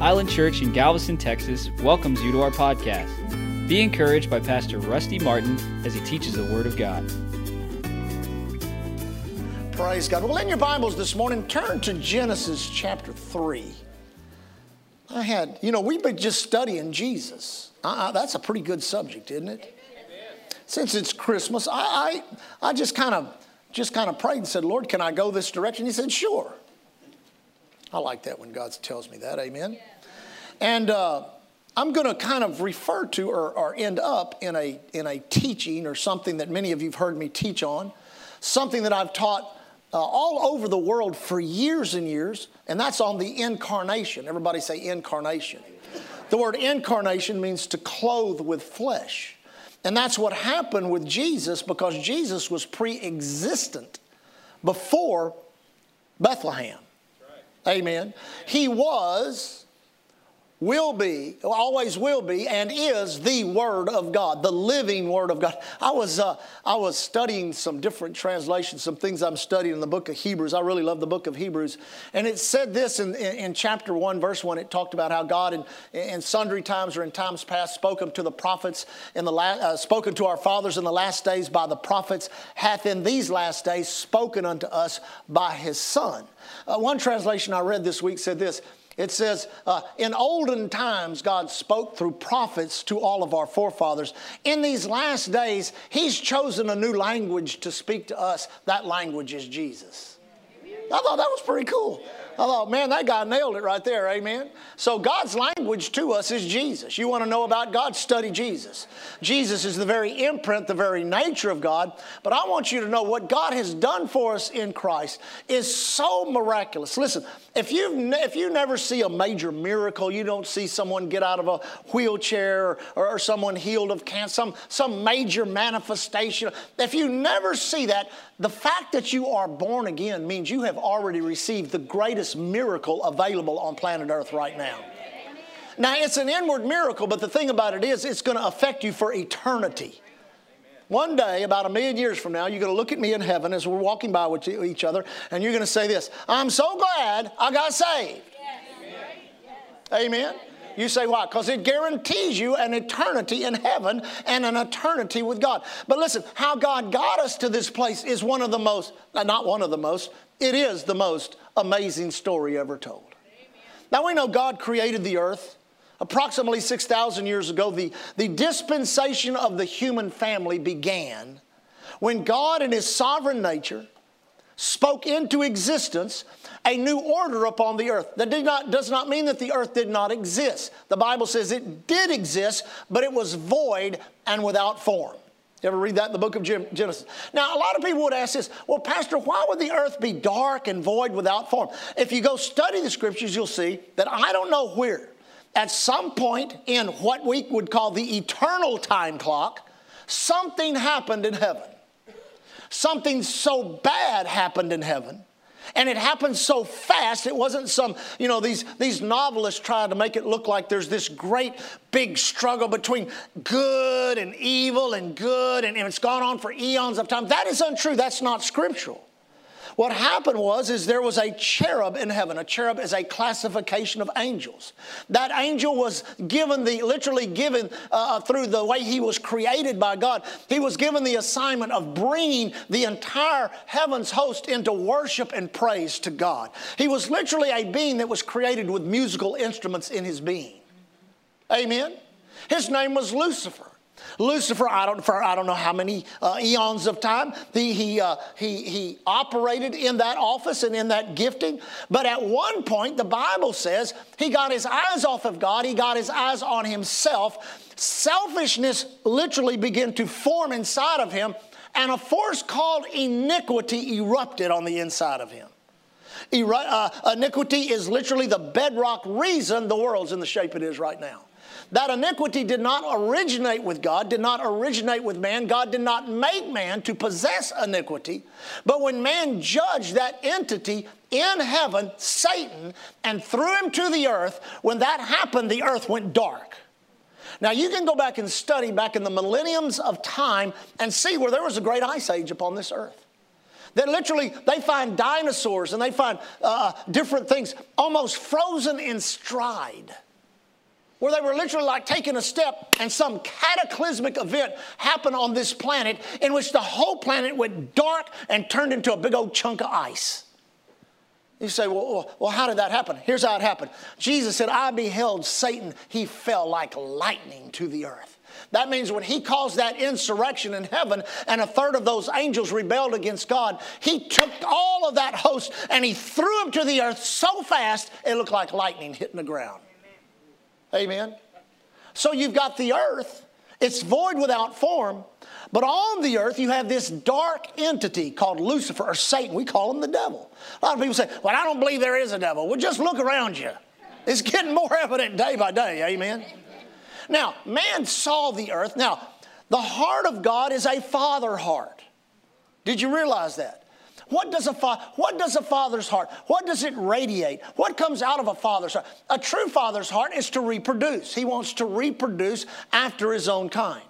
Island Church in Galveston, Texas welcomes you to our podcast. Be encouraged by Pastor Rusty Martin as he teaches the Word of God. Praise God. Well, in your Bibles this morning, turn to Genesis chapter 3. I had, you know, we've been just studying Jesus. Uh, that's a pretty good subject, isn't it? Since it's Christmas, I, I, I just kind of just kind of prayed and said, Lord, can I go this direction? He said, sure. I like that when God tells me that, amen. And uh, I'm going to kind of refer to or, or end up in a, in a teaching or something that many of you have heard me teach on, something that I've taught uh, all over the world for years and years, and that's on the incarnation. Everybody say incarnation. The word incarnation means to clothe with flesh. And that's what happened with Jesus because Jesus was pre existent before Bethlehem. Amen. He was will be, always will be, and is the Word of God, the living Word of God. I was, uh, I was studying some different translations, some things I'm studying in the book of Hebrews. I really love the book of Hebrews. And it said this in, in, in chapter 1, verse 1. It talked about how God in, in sundry times or in times past spoken to the prophets, in the la- uh, spoken to our fathers in the last days by the prophets, hath in these last days spoken unto us by his Son. Uh, one translation I read this week said this it says, uh, In olden times, God spoke through prophets to all of our forefathers. In these last days, He's chosen a new language to speak to us. That language is Jesus. I thought that was pretty cool. I thought, man, that guy nailed it right there. Amen. So God's language to us is Jesus. You want to know about God? Study Jesus. Jesus is the very imprint, the very nature of God. But I want you to know what God has done for us in Christ is so miraculous. Listen, if you if you never see a major miracle, you don't see someone get out of a wheelchair or, or someone healed of cancer, some some major manifestation. If you never see that, the fact that you are born again means you have already received the greatest miracle available on planet Earth right now. Now, it's an inward miracle, but the thing about it is, it's going to affect you for eternity. One day, about a million years from now, you're going to look at me in heaven as we're walking by with each other, and you're going to say this I'm so glad I got saved. Amen. You say why? Because it guarantees you an eternity in heaven and an eternity with God. But listen, how God got us to this place is one of the most, not one of the most, it is the most amazing story ever told. Now we know God created the earth. Approximately 6,000 years ago, the, the dispensation of the human family began when God, in His sovereign nature, spoke into existence a new order upon the earth. That did not, does not mean that the earth did not exist. The Bible says it did exist, but it was void and without form. You ever read that in the book of Genesis? Now, a lot of people would ask this well, Pastor, why would the earth be dark and void without form? If you go study the scriptures, you'll see that I don't know where, at some point in what we would call the eternal time clock, something happened in heaven. Something so bad happened in heaven and it happened so fast. It wasn't some, you know, these, these novelists trying to make it look like there's this great big struggle between good and evil and good, and, and it's gone on for eons of time. That is untrue. That's not scriptural. What happened was is there was a cherub in heaven. A cherub is a classification of angels. That angel was given the literally given uh, through the way he was created by God. He was given the assignment of bringing the entire heavens host into worship and praise to God. He was literally a being that was created with musical instruments in his being. Amen. His name was Lucifer. Lucifer, I don't, for I don't know how many uh, eons of time, he, he, uh, he, he operated in that office and in that gifting. But at one point, the Bible says he got his eyes off of God, he got his eyes on himself. Selfishness literally began to form inside of him, and a force called iniquity erupted on the inside of him. Uh, iniquity is literally the bedrock reason the world's in the shape it is right now. That iniquity did not originate with God, did not originate with man. God did not make man to possess iniquity. But when man judged that entity in heaven, Satan, and threw him to the earth, when that happened, the earth went dark. Now, you can go back and study back in the millenniums of time and see where there was a great ice age upon this earth. that literally they find dinosaurs and they find uh, different things almost frozen in stride where they were literally like taking a step and some cataclysmic event happened on this planet in which the whole planet went dark and turned into a big old chunk of ice. You say, well, well, how did that happen? Here's how it happened. Jesus said, I beheld Satan. He fell like lightning to the earth. That means when he caused that insurrection in heaven and a third of those angels rebelled against God, he took all of that host and he threw them to the earth so fast it looked like lightning hitting the ground. Amen. So you've got the earth, it's void without form, but on the earth you have this dark entity called Lucifer or Satan. We call him the devil. A lot of people say, Well, I don't believe there is a devil. Well, just look around you. It's getting more evident day by day. Amen. Now, man saw the earth. Now, the heart of God is a father heart. Did you realize that? What does, a fa- what does a father's heart, what does it radiate? What comes out of a father's heart? A true father's heart is to reproduce. He wants to reproduce after his own kind.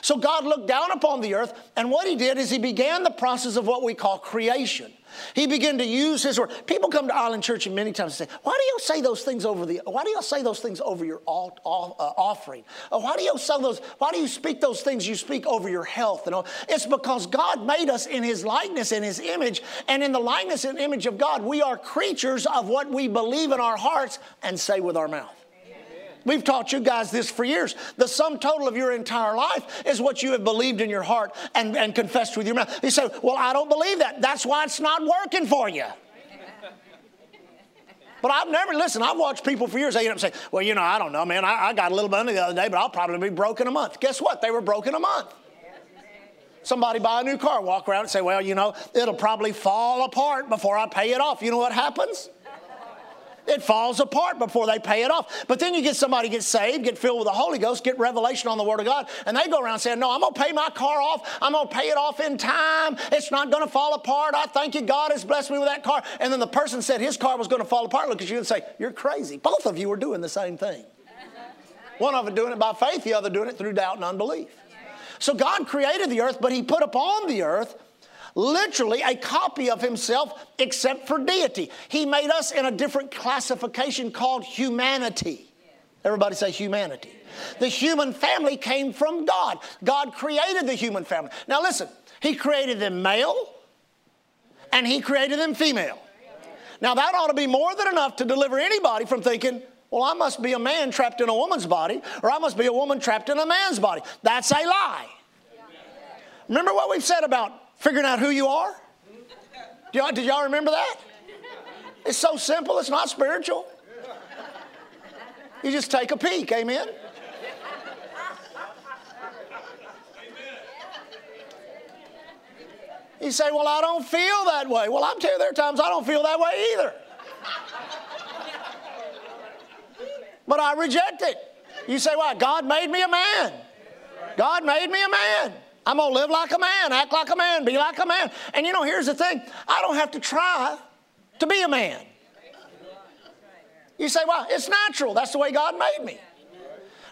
So God looked down upon the earth, and what he did is he began the process of what we call creation. He began to use his word. People come to Island Church and many times say, "Why do you say those things over the? Why do you say those things over your all, uh, offering? Uh, why do you say those? Why do you speak those things you speak over your health and all? It's because God made us in His likeness and His image, and in the likeness and image of God, we are creatures of what we believe in our hearts and say with our mouth. We've taught you guys this for years. The sum total of your entire life is what you have believed in your heart and, and confessed with your mouth. You say, Well, I don't believe that. That's why it's not working for you. But I've never, listen, I've watched people for years. They end up saying, Well, you know, I don't know, man. I, I got a little money the other day, but I'll probably be broke in a month. Guess what? They were broke in a month. Somebody buy a new car, walk around and say, Well, you know, it'll probably fall apart before I pay it off. You know what happens? It falls apart before they pay it off. But then you get somebody get saved, get filled with the Holy Ghost, get revelation on the Word of God, and they go around saying, No, I'm going to pay my car off. I'm going to pay it off in time. It's not going to fall apart. I thank you. God has blessed me with that car. And then the person said his car was going to fall apart. Look at you and say, You're crazy. Both of you are doing the same thing. One of them doing it by faith, the other doing it through doubt and unbelief. So God created the earth, but He put upon the earth literally a copy of himself except for deity. He made us in a different classification called humanity. Everybody say humanity. The human family came from God. God created the human family. Now listen, He created them male and He created them female. Now that ought to be more than enough to deliver anybody from thinking, well, I must be a man trapped in a woman's body, or I must be a woman trapped in a man's body. That's a lie. Remember what we've said about figuring out who you are? Y'all, did y'all remember that? It's so simple, it's not spiritual. You just take a peek, amen? You say, Well, I don't feel that way. Well, I'm telling you, there are times I don't feel that way either. But I reject it. You say, Well, God made me a man. God made me a man. I'm going to live like a man, act like a man, be like a man. And you know, here's the thing I don't have to try to be a man. You say, well, it's natural. That's the way God made me.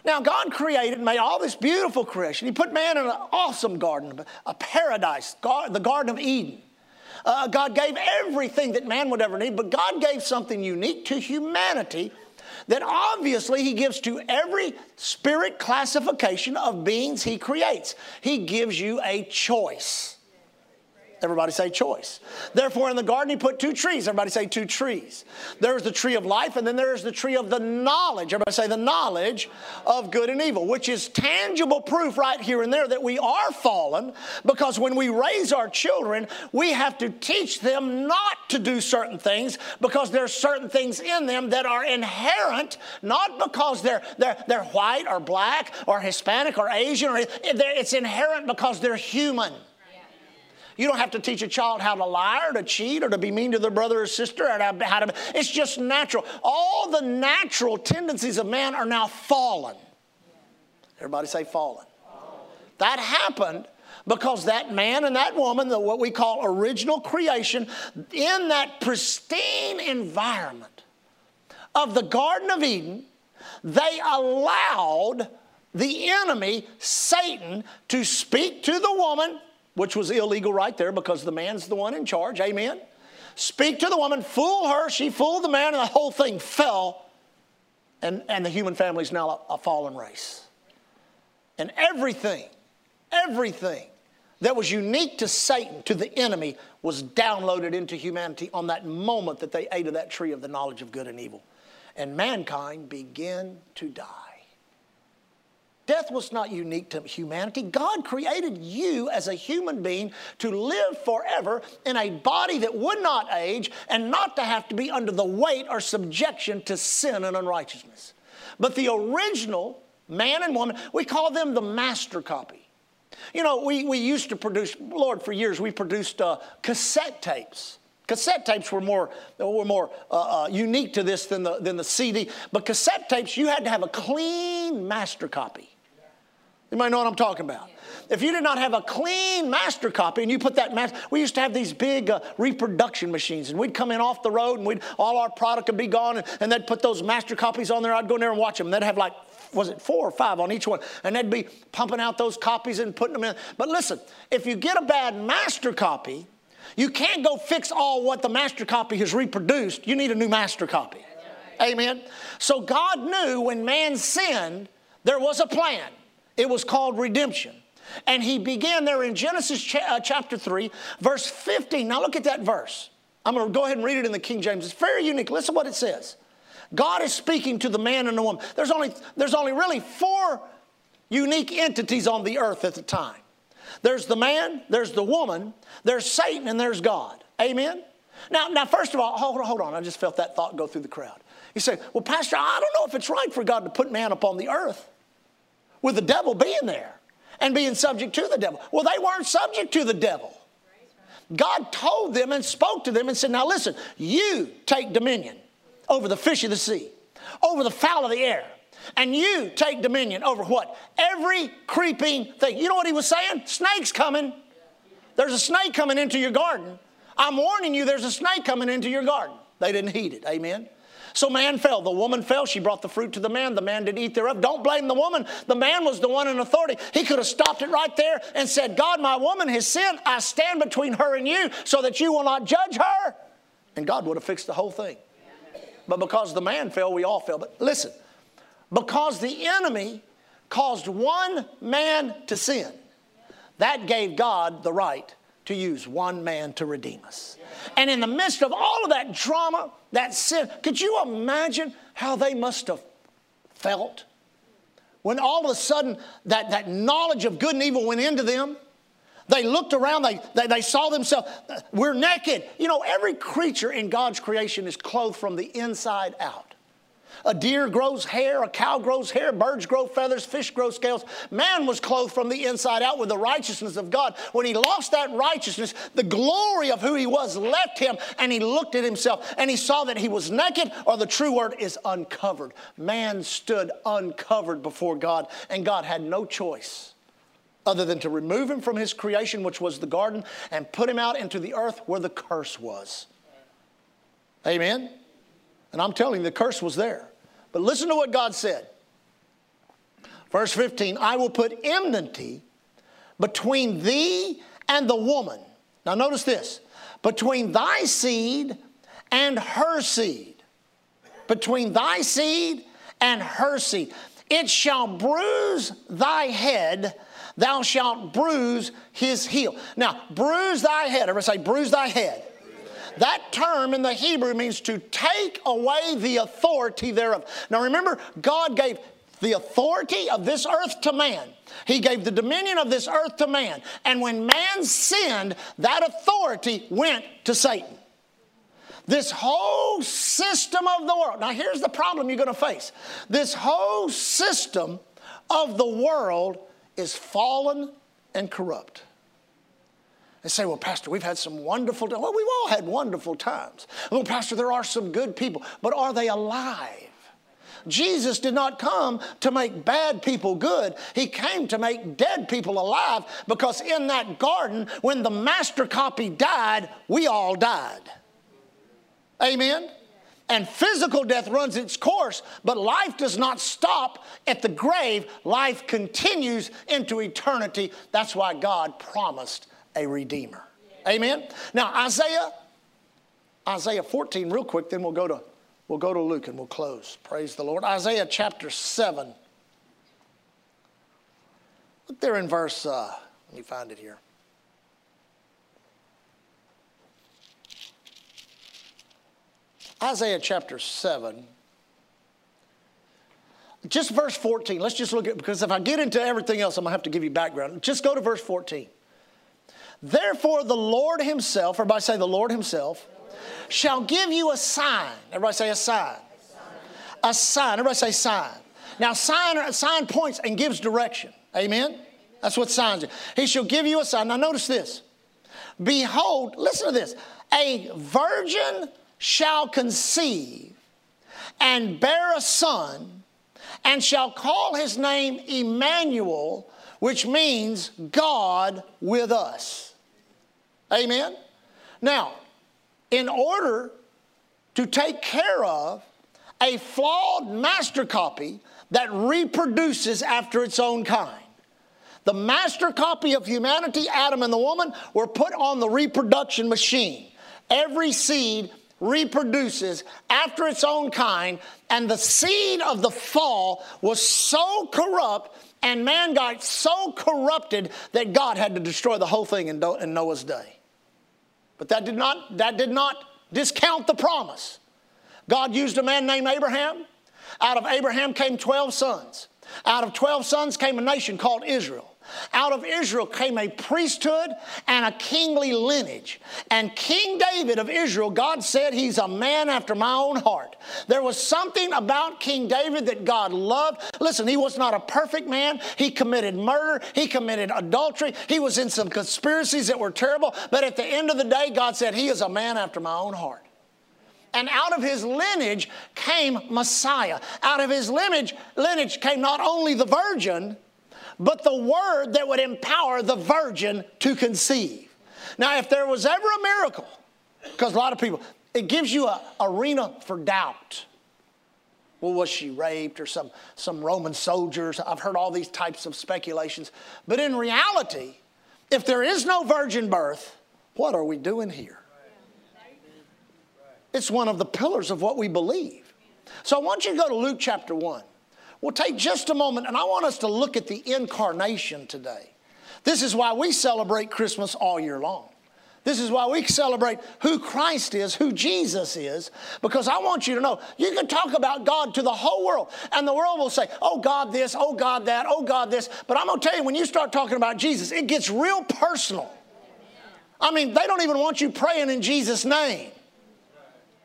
Now, God created and made all this beautiful creation. He put man in an awesome garden, a paradise, the Garden of Eden. Uh, God gave everything that man would ever need, but God gave something unique to humanity that obviously he gives to every spirit classification of beings he creates. He gives you a choice. Everybody say choice. Therefore, in the garden, he put two trees. Everybody say two trees. There's the tree of life, and then there's the tree of the knowledge. Everybody say the knowledge of good and evil, which is tangible proof right here and there that we are fallen because when we raise our children, we have to teach them not to do certain things because there's certain things in them that are inherent, not because they're, they're, they're white or black or Hispanic or Asian, or it's inherent because they're human. You don't have to teach a child how to lie or to cheat or to be mean to their brother or sister or how to. It's just natural. All the natural tendencies of man are now fallen. Everybody say fallen. That happened because that man and that woman, the, what we call original creation, in that pristine environment of the Garden of Eden, they allowed the enemy, Satan, to speak to the woman which was illegal right there because the man's the one in charge. Amen. Speak to the woman, fool her. She fooled the man, and the whole thing fell. And, and the human family is now a, a fallen race. And everything, everything that was unique to Satan, to the enemy, was downloaded into humanity on that moment that they ate of that tree of the knowledge of good and evil. And mankind began to die. Death was not unique to humanity. God created you as a human being to live forever in a body that would not age and not to have to be under the weight or subjection to sin and unrighteousness. But the original man and woman, we call them the master copy. You know, we, we used to produce, Lord, for years, we produced uh, cassette tapes. Cassette tapes were more, were more uh, uh, unique to this than the, than the CD. But cassette tapes, you had to have a clean master copy. You might know what I'm talking about. If you did not have a clean master copy and you put that master, we used to have these big uh, reproduction machines and we'd come in off the road and we'd, all our product would be gone and, and they'd put those master copies on there. I'd go in there and watch them. They'd have like was it four or five on each one? And they'd be pumping out those copies and putting them in. But listen, if you get a bad master copy, you can't go fix all what the master copy has reproduced. You need a new master copy. Amen. So God knew when man sinned, there was a plan. It was called redemption. And he began there in Genesis cha- uh, chapter 3, verse 15. Now look at that verse. I'm going to go ahead and read it in the King James. It's very unique. Listen what it says. God is speaking to the man and the woman. There's only, there's only really four unique entities on the earth at the time there's the man, there's the woman, there's Satan, and there's God. Amen? Now, now first of all, hold hold on. I just felt that thought go through the crowd. You say, well, Pastor, I don't know if it's right for God to put man upon the earth with the devil being there and being subject to the devil. Well, they weren't subject to the devil. God told them and spoke to them and said, Now listen, you take dominion over the fish of the sea, over the fowl of the air. And you take dominion over what? Every creeping thing. You know what he was saying? Snake's coming. There's a snake coming into your garden. I'm warning you, there's a snake coming into your garden. They didn't heed it. Amen. So man fell. The woman fell. She brought the fruit to the man. The man did eat thereof. Don't blame the woman. The man was the one in authority. He could have stopped it right there and said, God, my woman has sinned. I stand between her and you so that you will not judge her. And God would have fixed the whole thing. But because the man fell, we all fell. But listen, because the enemy caused one man to sin, that gave God the right to use one man to redeem us. And in the midst of all of that drama, that sin, could you imagine how they must have felt when all of a sudden that, that knowledge of good and evil went into them? They looked around, they, they, they, saw themselves, we're naked. You know, every creature in God's creation is clothed from the inside out. A deer grows hair, a cow grows hair, birds grow feathers, fish grow scales. Man was clothed from the inside out with the righteousness of God. When he lost that righteousness, the glory of who he was left him, and he looked at himself and he saw that he was naked, or the true word is uncovered. Man stood uncovered before God, and God had no choice other than to remove him from his creation, which was the garden, and put him out into the earth where the curse was. Amen? And I'm telling you, the curse was there. But listen to what God said. Verse 15 I will put enmity between thee and the woman. Now, notice this between thy seed and her seed. Between thy seed and her seed. It shall bruise thy head thou shalt bruise his heel. Now, bruise thy head. Everybody say, bruise thy head. That term in the Hebrew means to take away the authority thereof. Now remember, God gave the authority of this earth to man. He gave the dominion of this earth to man. And when man sinned, that authority went to Satan. This whole system of the world. Now, here's the problem you're going to face. This whole system of the world is fallen and corrupt. They say, well, Pastor, we've had some wonderful times. Well, we've all had wonderful times. Well, Pastor, there are some good people, but are they alive? Jesus did not come to make bad people good. He came to make dead people alive because in that garden, when the master copy died, we all died. Amen? and physical death runs its course, but life does not stop at the grave. Life continues into eternity. That's why God promised a redeemer. Amen. Now Isaiah, Isaiah 14, real quick, then we'll go to we'll go to Luke and we'll close. Praise the Lord. Isaiah chapter 7. Look there in verse, uh, let me find it here. Isaiah chapter 7. Just verse 14. Let's just look at because if I get into everything else, I'm gonna have to give you background. Just go to verse 14. Therefore, the Lord Himself, everybody say the Lord Himself, shall give you a sign. Everybody say a sign. A sign. Everybody say sign. Now, sign, sign points and gives direction. Amen? That's what signs are. He shall give you a sign. Now, notice this. Behold, listen to this. A virgin shall conceive and bear a son and shall call his name Emmanuel, which means God with us. Amen? Now, in order to take care of a flawed master copy that reproduces after its own kind, the master copy of humanity, Adam and the woman, were put on the reproduction machine. Every seed reproduces after its own kind, and the seed of the fall was so corrupt and man got so corrupted that God had to destroy the whole thing in Noah's day. But that did not, that did not discount the promise. God used a man named Abraham. Out of Abraham came 12 sons. Out of 12 sons came a nation called Israel. Out of Israel came a priesthood and a kingly lineage. And King David of Israel, God said he's a man after my own heart. There was something about King David that God loved. Listen, he was not a perfect man. He committed murder, he committed adultery, he was in some conspiracies that were terrible. But at the end of the day, God said he is a man after my own heart. And out of his lineage came Messiah. Out of his lineage, lineage came not only the virgin, but the word that would empower the virgin to conceive. Now, if there was ever a miracle, because a lot of people, it gives you an arena for doubt. Well, was she raped or some, some Roman soldiers? I've heard all these types of speculations. But in reality, if there is no virgin birth, what are we doing here? It's one of the pillars of what we believe. So I want you to go to Luke chapter 1. We'll take just a moment and I want us to look at the incarnation today. This is why we celebrate Christmas all year long. This is why we celebrate who Christ is, who Jesus is, because I want you to know you can talk about God to the whole world, and the world will say, Oh, God, this, oh, God, that, oh, God, this. But I'm going to tell you, when you start talking about Jesus, it gets real personal. I mean, they don't even want you praying in Jesus' name.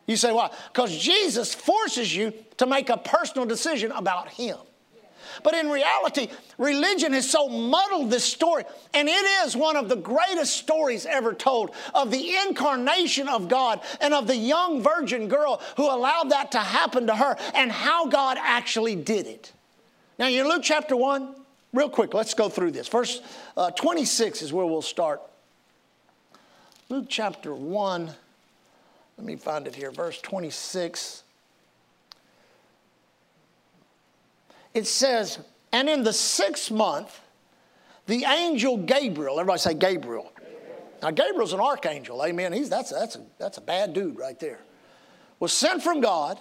You say, why? Because Jesus forces you to make a personal decision about Him. But in reality, religion has so muddled this story, and it is one of the greatest stories ever told of the incarnation of God and of the young virgin girl who allowed that to happen to her and how God actually did it. Now, in Luke chapter 1, real quick, let's go through this. Verse uh, 26 is where we'll start. Luke chapter 1. Let me find it here, verse 26. It says, And in the sixth month, the angel Gabriel, everybody say Gabriel. Now, Gabriel's an archangel, amen. He's, that's, that's, a, that's a bad dude right there. Was sent from God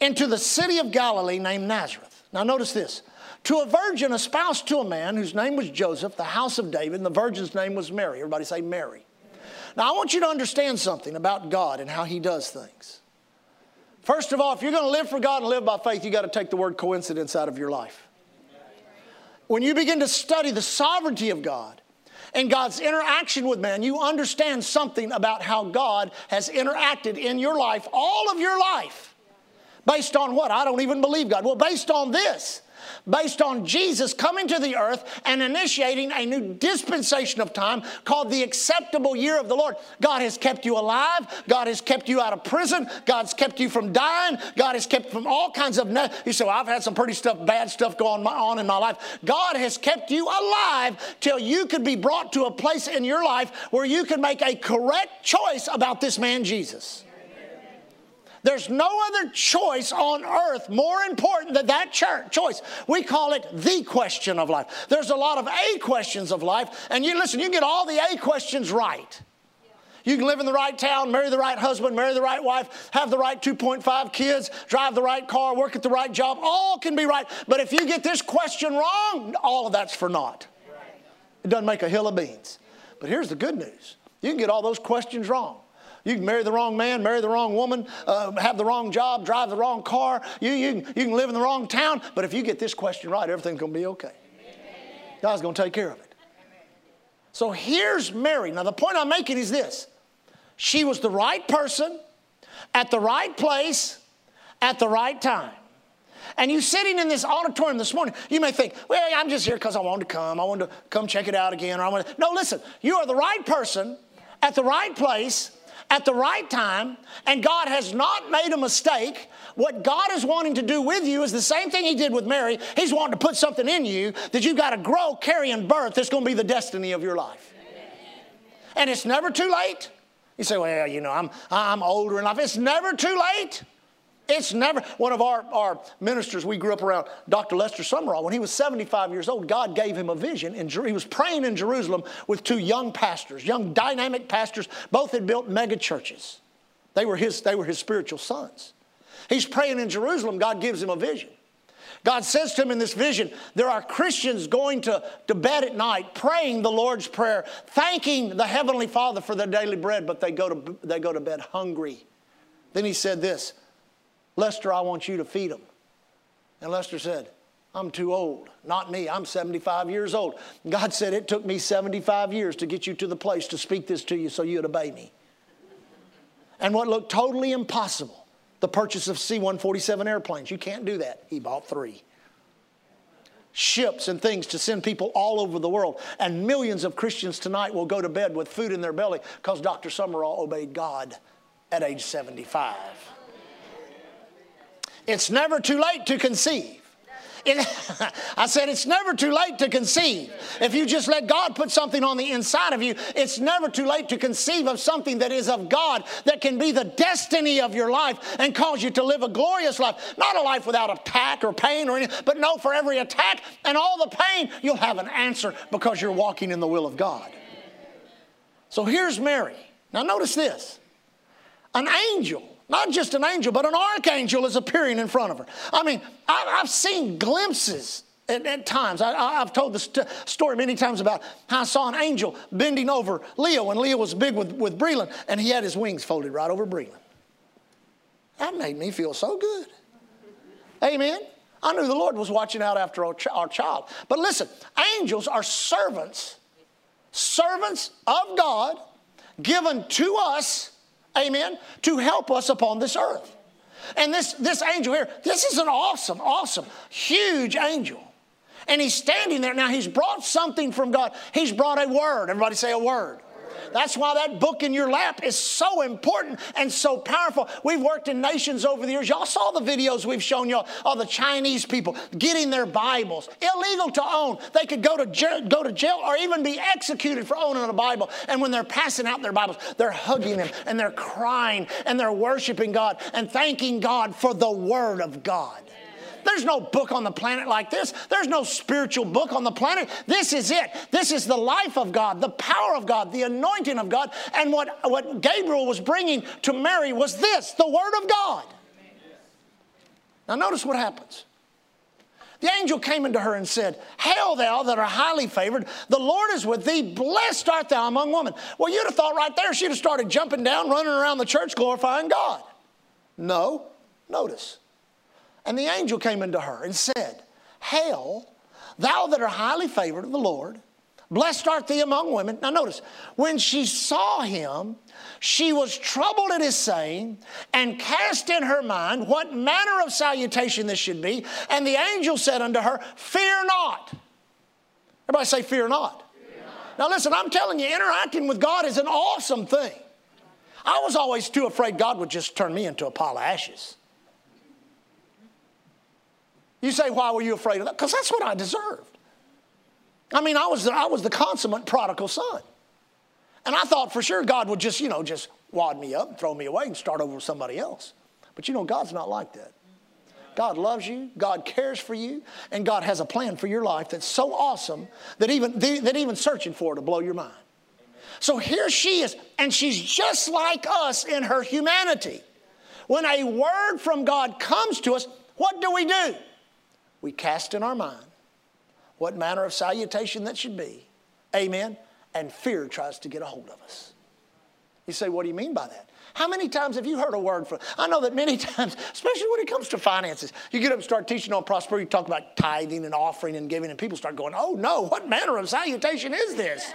into the city of Galilee named Nazareth. Now, notice this to a virgin espoused to a man whose name was Joseph, the house of David, and the virgin's name was Mary. Everybody say Mary. Now, I want you to understand something about God and how He does things. First of all, if you're going to live for God and live by faith, you got to take the word coincidence out of your life. When you begin to study the sovereignty of God and God's interaction with man, you understand something about how God has interacted in your life, all of your life. Based on what? I don't even believe God. Well, based on this based on Jesus coming to the earth and initiating a new dispensation of time called the acceptable year of the Lord. God has kept you alive. God has kept you out of prison. God's kept you from dying. God has kept from all kinds of. Ne- you say, well, I've had some pretty stuff, bad stuff going on in my life. God has kept you alive till you could be brought to a place in your life where you can make a correct choice about this man Jesus. There's no other choice on earth more important than that choice. We call it the question of life. There's a lot of A questions of life, and you listen, you get all the A questions right. You can live in the right town, marry the right husband, marry the right wife, have the right 2.5 kids, drive the right car, work at the right job. All can be right. But if you get this question wrong, all of that's for naught. It doesn't make a hill of beans. But here's the good news you can get all those questions wrong. You can marry the wrong man, marry the wrong woman, uh, have the wrong job, drive the wrong car. You, you, you can live in the wrong town. But if you get this question right, everything's going to be okay. God's going to take care of it. So here's Mary. Now, the point I'm making is this she was the right person at the right place at the right time. And you sitting in this auditorium this morning, you may think, well, I'm just here because I wanted to come. I wanted to come check it out again. Or I want to. No, listen, you are the right person at the right place at the right time, and God has not made a mistake. What God is wanting to do with you is the same thing He did with Mary. He's wanting to put something in you that you've got to grow, carry, and birth that's going to be the destiny of your life. And it's never too late. You say, well, you know, I'm, I'm older in life. It's never too late. It's never, one of our, our ministers, we grew up around Dr. Lester Sumrall. When he was 75 years old, God gave him a vision. And he was praying in Jerusalem with two young pastors, young dynamic pastors. Both had built mega churches. They were his, they were his spiritual sons. He's praying in Jerusalem. God gives him a vision. God says to him in this vision, there are Christians going to, to bed at night praying the Lord's Prayer, thanking the Heavenly Father for their daily bread, but they go to, they go to bed hungry. Then he said this Lester, I want you to feed them. And Lester said, I'm too old. Not me. I'm 75 years old. God said, It took me 75 years to get you to the place to speak this to you so you'd obey me. And what looked totally impossible, the purchase of C 147 airplanes. You can't do that. He bought three. Ships and things to send people all over the world. And millions of Christians tonight will go to bed with food in their belly because Dr. Sumrall obeyed God at age 75. It's never too late to conceive. It, I said, it's never too late to conceive. If you just let God put something on the inside of you, it's never too late to conceive of something that is of God that can be the destiny of your life and cause you to live a glorious life. Not a life without attack or pain or anything, but no, for every attack and all the pain, you'll have an answer because you're walking in the will of God. So here's Mary. Now, notice this an angel not just an angel, but an archangel is appearing in front of her. I mean, I've seen glimpses at, at, times. I, have told this story many times about how I saw an angel bending over Leo when Leo was big with, with Breland, and he had his wings folded right over Breland. That made me feel so good. Amen. I knew the Lord was watching out after our, ch- our child. But listen, angels are servants, servants of God given to us amen, to help us upon this earth. And this, this angel here, this is an awesome, awesome, huge angel. And he's standing there. Now, he's brought something from God. He's brought a word. Everybody say a word. That's why that book in your lap is so important and so powerful. We've worked in nations over the years. Y'all saw the videos we've shown y'all of the Chinese people getting their Bibles. Illegal to own. They could go to, jail, go to jail or even be executed for owning a Bible. And when they're passing out their Bibles, they're hugging them and they're crying and they're worshiping God and thanking God for the Word of God. There's no book on the planet like this. There's no spiritual book on the planet. This is it. This is the life of God, the power of God, the anointing of God. And what, what Gabriel was bringing to Mary was this the Word of God. Now, notice what happens. The angel came into her and said, Hail, thou that art highly favored, the Lord is with thee, blessed art thou among women. Well, you'd have thought right there she'd have started jumping down, running around the church, glorifying God. No, notice. And the angel came into her and said, Hail, thou that art highly favored of the Lord, blessed art thee among women. Now notice, when she saw him, she was troubled at his saying and cast in her mind what manner of salutation this should be. And the angel said unto her, Fear not. Everybody say, Fear not. Fear not. Now listen, I'm telling you, interacting with God is an awesome thing. I was always too afraid God would just turn me into a pile of ashes. You say, why were you afraid of that? Because that's what I deserved. I mean, I was, I was the consummate prodigal son. And I thought for sure God would just, you know, just wad me up and throw me away and start over with somebody else. But you know, God's not like that. God loves you, God cares for you, and God has a plan for your life that's so awesome that even, that even searching for it will blow your mind. So here she is, and she's just like us in her humanity. When a word from God comes to us, what do we do? We cast in our mind what manner of salutation that should be. Amen. And fear tries to get a hold of us. You say, what do you mean by that? How many times have you heard a word from? I know that many times, especially when it comes to finances, you get up and start teaching on prosperity, talk about tithing and offering and giving, and people start going, oh no, what manner of salutation is this?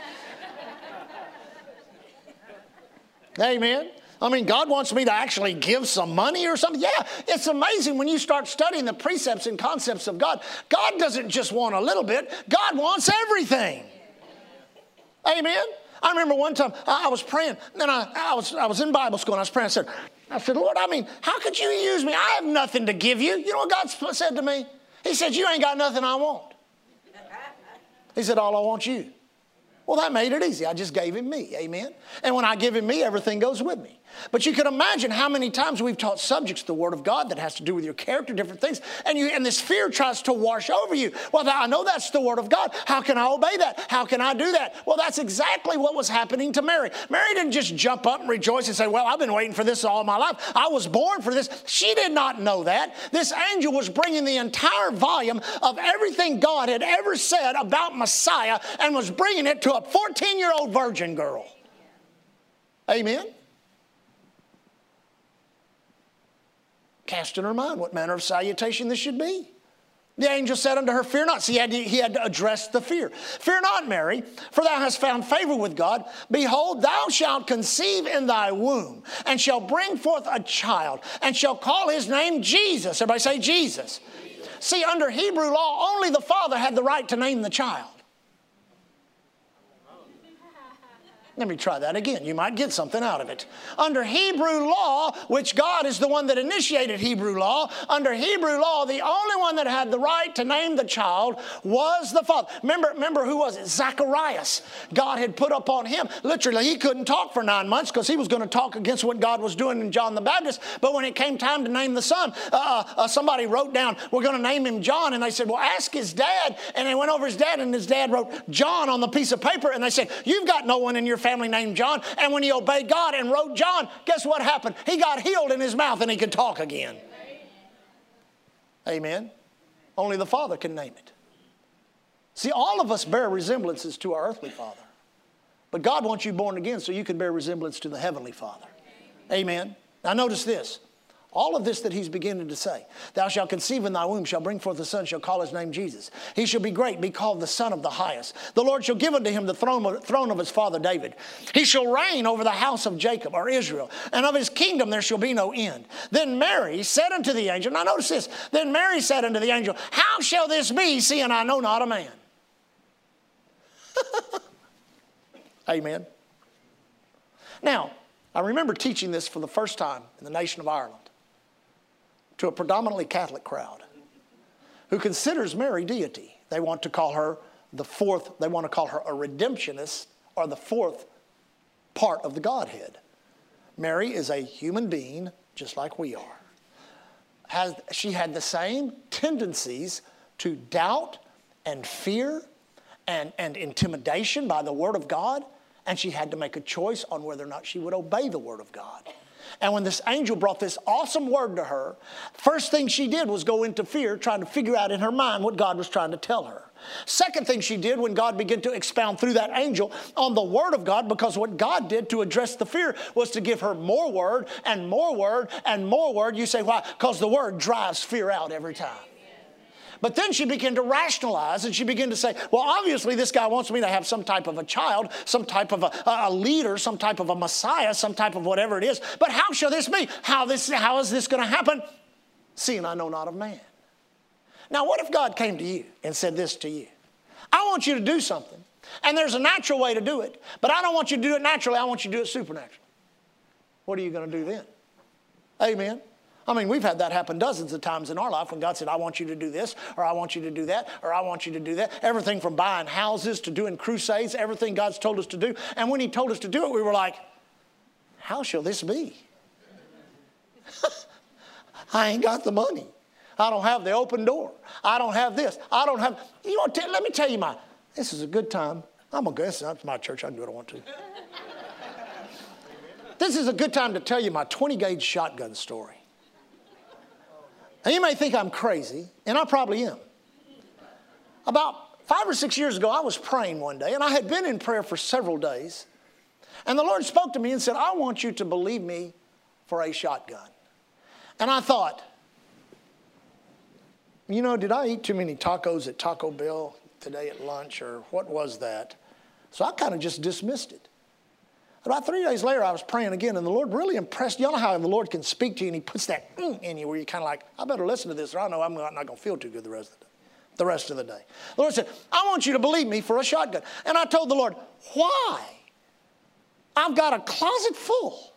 Amen. I mean, God wants me to actually give some money or something. Yeah, it's amazing when you start studying the precepts and concepts of God. God doesn't just want a little bit, God wants everything. Amen. I remember one time I, was praying, then I, I, was, I was in Bible school and I was praying. I said, I said, Lord, I mean, how could you use me? I have nothing to give you. You know what God said to me? He said, You ain't got nothing I want. He said, All I want you. Well, that made it easy. I just gave him me. Amen. And when I give him me, everything goes with me. But you can imagine how many times we've taught subjects the Word of God that has to do with your character, different things, and you and this fear tries to wash over you. Well, I know that's the Word of God. How can I obey that? How can I do that? Well, that's exactly what was happening to Mary. Mary didn't just jump up and rejoice and say, Well, I've been waiting for this all my life. I was born for this. She did not know that. This angel was bringing the entire volume of everything God had ever said about Messiah and was bringing it to a 14 year old virgin girl. Amen. Cast in her mind what manner of salutation this should be. The angel said unto her, Fear not. See, he had, to, he had to address the fear. Fear not, Mary, for thou hast found favor with God. Behold, thou shalt conceive in thy womb, and shall bring forth a child, and shall call his name Jesus. Everybody say Jesus. See, under Hebrew law, only the father had the right to name the child. Let me try that again. You might get something out of it. Under Hebrew law, which God is the one that initiated Hebrew law, under Hebrew law, the only one that had the right to name the child was the father. Remember, remember who was it? Zacharias. God had put upon him. Literally, he couldn't talk for nine months because he was going to talk against what God was doing in John the Baptist. But when it came time to name the son, uh, uh, uh somebody wrote down, We're going to name him John. And they said, Well, ask his dad. And they went over his dad, and his dad wrote John on the piece of paper. And they said, You've got no one in your family family named John. And when he obeyed God and wrote John, guess what happened? He got healed in his mouth and he could talk again. Amen. Only the Father can name it. See, all of us bear resemblances to our earthly Father. But God wants you born again so you can bear resemblance to the Heavenly Father. Amen. Now, notice this all of this that he's beginning to say. Thou shalt conceive in thy womb, shall bring forth a son, shall call his name Jesus. He shall be great, be called the Son of the Highest. The Lord shall give unto him the throne of, throne of his father David. He shall reign over the house of Jacob or Israel, and of his kingdom there shall be no end. Then Mary said unto the angel, now notice this. Then Mary said unto the angel, How shall this be, seeing I know not a man? Amen. Now, I remember teaching this for the first time in the nation of Ireland to a predominantly Catholic crowd who considers Mary deity. They want to call her the fourth, they want to call her a redemptionist or the fourth part of the Godhead. Mary is a human being just like we are. Has, she had the same tendencies to doubt and fear and, and intimidation by the Word of God, and she had to make a choice on whether or not she would obey the Word of God. And when this angel brought this awesome word to her, first thing she did was go into fear, trying to figure out in her mind what God was trying to tell her. Second thing she did when God began to expound through that angel on the Word of God, because what God did to address the fear was to give her more Word and more Word and more Word. You say, why? Because the Word drives fear out every time. But then she began to rationalize and she began to say, well, obviously, this guy wants me to have some type of a child, some type of a, a leader, some type of a Messiah, some type of whatever it is. But how shall this be? How, this, how is this going to happen? Seeing I know not of man. Now, what if God came to you and said this to you? I want you to do something, and there's a natural way to do it, but I don't want you to do it naturally, I want you to do it supernaturally. What are you going to do then? Amen. I mean, we've had that happen dozens of times in our life when God said, I want you to do this, or I want you to do that, or I want you to do that. Everything from buying houses to doing crusades, everything God's told us to do. And when He told us to do it, we were like, How shall this be? I ain't got the money. I don't have the open door. I don't have this. I don't have. You to, let me tell you my. This is a good time. I'm gonna go. This is my church. I can do what I want to. this is a good time to tell you my 20 gauge shotgun story. And you may think I'm crazy, and I probably am. About five or six years ago, I was praying one day, and I had been in prayer for several days. And the Lord spoke to me and said, I want you to believe me for a shotgun. And I thought, you know, did I eat too many tacos at Taco Bell today at lunch, or what was that? So I kind of just dismissed it. About three days later, I was praying again, and the Lord really impressed. Y'all know how the Lord can speak to you, and He puts that mm in you where you're kind of like, I better listen to this, or I know I'm not going to feel too good the rest of the day. The rest of the day. The Lord said, I want you to believe me for a shotgun. And I told the Lord, why? I've got a closet full.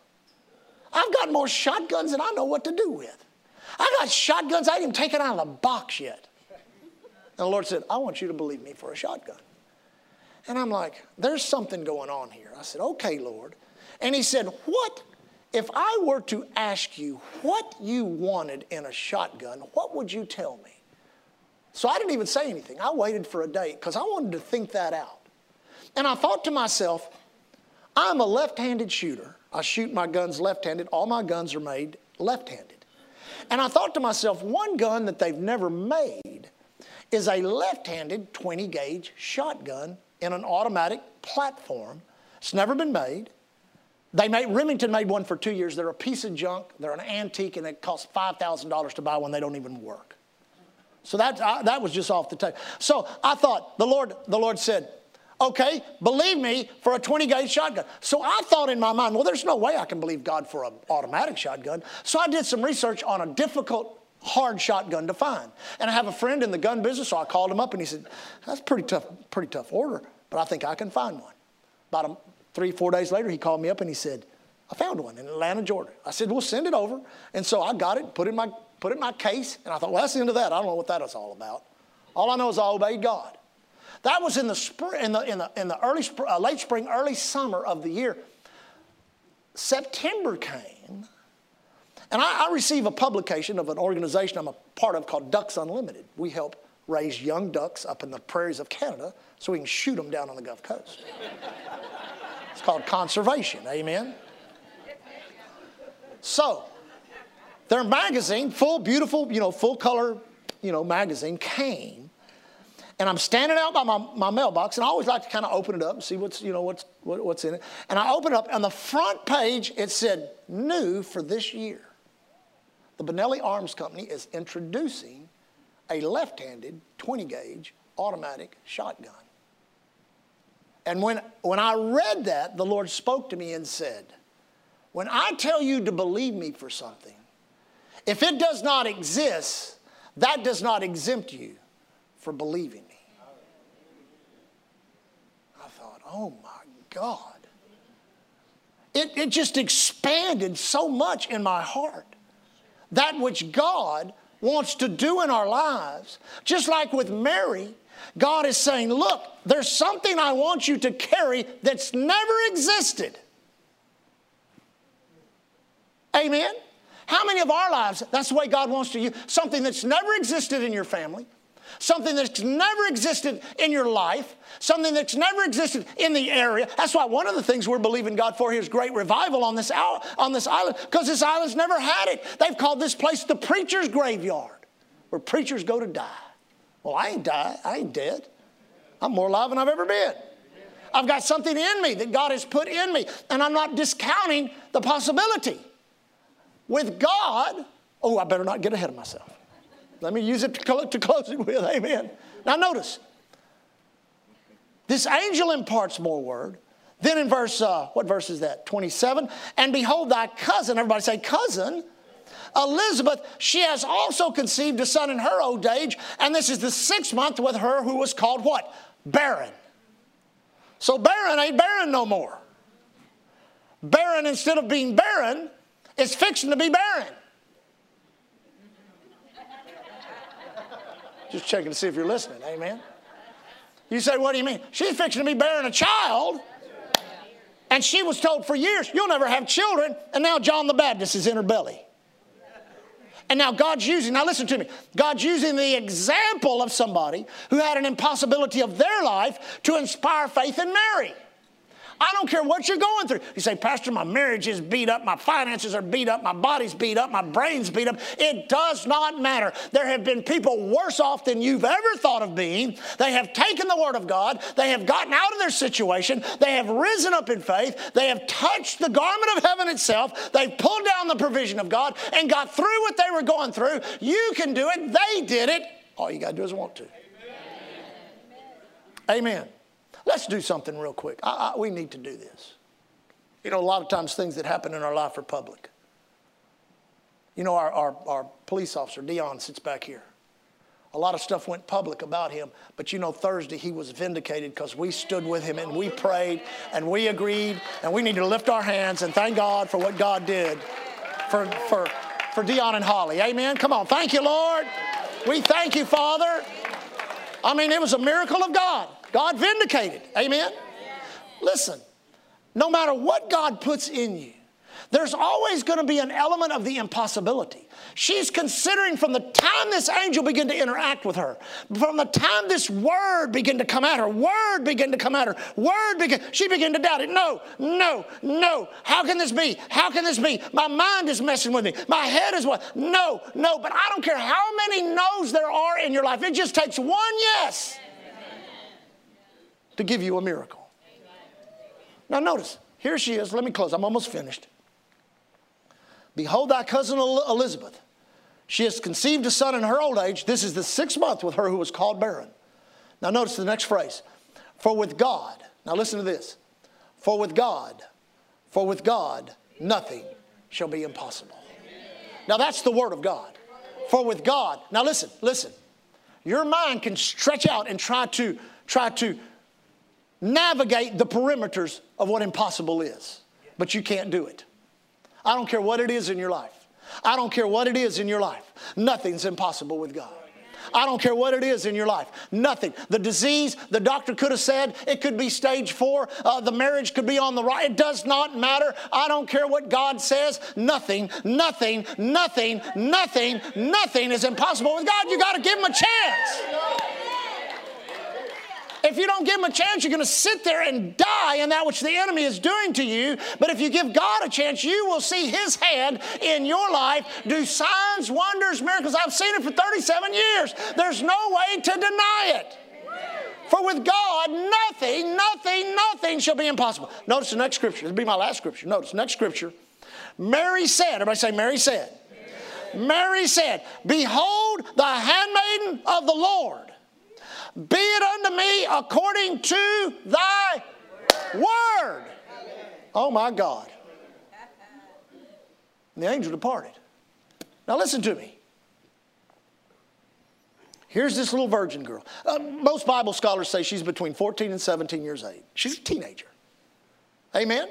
I've got more shotguns than I know what to do with. I got shotguns I ain't even taken out of the box yet. And the Lord said, I want you to believe me for a shotgun. And I'm like, there's something going on here. I said, okay, Lord. And he said, what if I were to ask you what you wanted in a shotgun, what would you tell me? So I didn't even say anything. I waited for a date because I wanted to think that out. And I thought to myself, I'm a left handed shooter. I shoot my guns left handed. All my guns are made left handed. And I thought to myself, one gun that they've never made is a left handed 20 gauge shotgun in an automatic platform. It's never been made. They made, Remington made one for two years. They're a piece of junk. They're an antique, and it costs $5,000 to buy one. They don't even work. So that, I, that was just off the table. So I thought, the Lord, the Lord said, okay, believe me for a 20 gauge shotgun. So I thought in my mind, well, there's no way I can believe God for an automatic shotgun. So I did some research on a difficult, hard shotgun to find. And I have a friend in the gun business, so I called him up and he said, that's pretty tough, pretty tough order, but I think I can find one. About three, four days later, he called me up and he said, I found one in Atlanta, Georgia. I said, well, send it over. And so I got it, put it in my, put it in my case, and I thought, well, that's the end of that. I don't know what that is all about. All I know is I obeyed God. That was in the spring, in the, in the, in the early, uh, late spring, early summer of the year. September came, and I, I receive a publication of an organization I'm a part of called Ducks Unlimited. We help raise young ducks up in the prairies of Canada so we can shoot them down on the Gulf Coast. It's called conservation, amen? So, their magazine, full, beautiful, you know, full color, you know, magazine came and I'm standing out by my, my mailbox, and I always like to kind of open it up and see what's, you know, what's, what, what's in it. And I open it up, and the front page, it said, new for this year. The Benelli Arms Company is introducing a left-handed 20-gauge automatic shotgun. And when, when I read that, the Lord spoke to me and said, when I tell you to believe me for something, if it does not exist, that does not exempt you for believing me. I thought, oh my God. It, it just expanded so much in my heart. That which God wants to do in our lives, just like with Mary, God is saying, Look, there's something I want you to carry that's never existed. Amen? How many of our lives, that's the way God wants to use something that's never existed in your family, something that's never existed in your life, something that's never existed in the area. That's why one of the things we're believing God for here is great revival on this, on this island, because this island's never had it. They've called this place the preacher's graveyard, where preachers go to die. Well, I ain't died. I ain't dead. I'm more alive than I've ever been. I've got something in me that God has put in me, and I'm not discounting the possibility. With God, oh, I better not get ahead of myself. Let me use it to, to close it with. Amen. Now, notice this angel imparts more word. Then in verse, uh, what verse is that? 27. And behold, thy cousin, everybody say, cousin, Elizabeth, she has also conceived a son in her old age, and this is the sixth month with her who was called what? Barren. So barren ain't barren no more. Barren, instead of being barren, is fixing to be barren. Just checking to see if you're listening. Amen. You say, what do you mean? She's fixing to be bearing a child. And she was told for years, you'll never have children. And now John the Baptist is in her belly. And now God's using, now listen to me, God's using the example of somebody who had an impossibility of their life to inspire faith in Mary. I don't care what you're going through. You say, Pastor, my marriage is beat up, my finances are beat up, my body's beat up, my brain's beat up. It does not matter. There have been people worse off than you've ever thought of being. They have taken the Word of God, they have gotten out of their situation, they have risen up in faith, they have touched the garment of heaven itself, they've pulled down the provision of God and got through what they were going through. You can do it, they did it. All you got to do is want to. Amen. Amen. Let's do something real quick. I, I, we need to do this. You know, a lot of times things that happen in our life are public. You know, our, our, our police officer, Dion, sits back here. A lot of stuff went public about him, but you know, Thursday he was vindicated because we stood with him and we prayed and we agreed, and we need to lift our hands and thank God for what God did for, for, for Dion and Holly. Amen. Come on. Thank you, Lord. We thank you, Father. I mean, it was a miracle of God. God vindicated. Amen? Listen, no matter what God puts in you, there's always going to be an element of the impossibility. She's considering from the time this angel began to interact with her, from the time this word began to come at her, word began to come at her, word began, she began to doubt it. No, no, no. How can this be? How can this be? My mind is messing with me. My head is what? No, no. But I don't care how many no's there are in your life. It just takes one yes to give you a miracle. Now, notice, here she is. Let me close. I'm almost finished. Behold, thy cousin Elizabeth. She has conceived a son in her old age. This is the sixth month with her who was called barren. Now, notice the next phrase. For with God, now listen to this. For with God, for with God, nothing shall be impossible. Now, that's the word of God. For with God, now listen, listen. Your mind can stretch out and try to, try to navigate the perimeters of what impossible is, but you can't do it. I don't care what it is in your life. I don't care what it is in your life. Nothing's impossible with God. I don't care what it is in your life. Nothing. The disease, the doctor could have said it could be stage four. Uh, the marriage could be on the right. It does not matter. I don't care what God says. Nothing, nothing, nothing, nothing, nothing is impossible with God. You got to give him a chance. If you don't give him a chance, you're going to sit there and die in that which the enemy is doing to you. But if you give God a chance, you will see his hand in your life do signs, wonders, miracles. I've seen it for 37 years. There's no way to deny it. For with God, nothing, nothing, nothing shall be impossible. Notice the next scripture. This will be my last scripture. Notice next scripture. Mary said, everybody say, Mary said. Mary said, Behold, the handmaiden of the Lord. Be it unto me according to thy word. Oh my God. And the angel departed. Now listen to me. Here's this little virgin girl. Uh, most Bible scholars say she's between 14 and 17 years old. She's a teenager. Amen?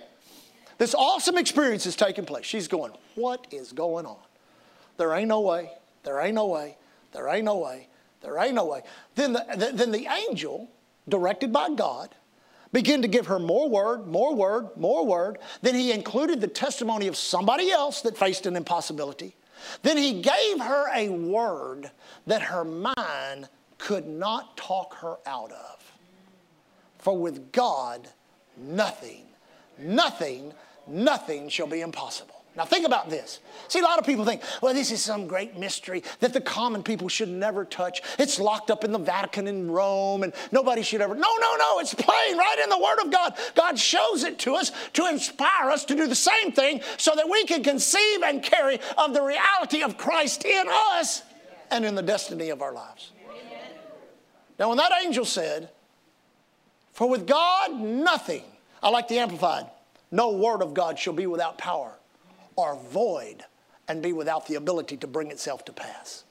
This awesome experience is taking place. She's going, What is going on? There ain't no way. There ain't no way. There ain't no way. There ain't no way. Then the, then the angel, directed by God, began to give her more word, more word, more word. Then he included the testimony of somebody else that faced an impossibility. Then he gave her a word that her mind could not talk her out of. For with God, nothing, nothing, nothing shall be impossible. Now, think about this. See, a lot of people think, well, this is some great mystery that the common people should never touch. It's locked up in the Vatican in Rome, and nobody should ever. No, no, no. It's plain right in the Word of God. God shows it to us to inspire us to do the same thing so that we can conceive and carry of the reality of Christ in us and in the destiny of our lives. Now, when that angel said, For with God, nothing, I like the Amplified, no word of God shall be without power are void and be without the ability to bring itself to pass.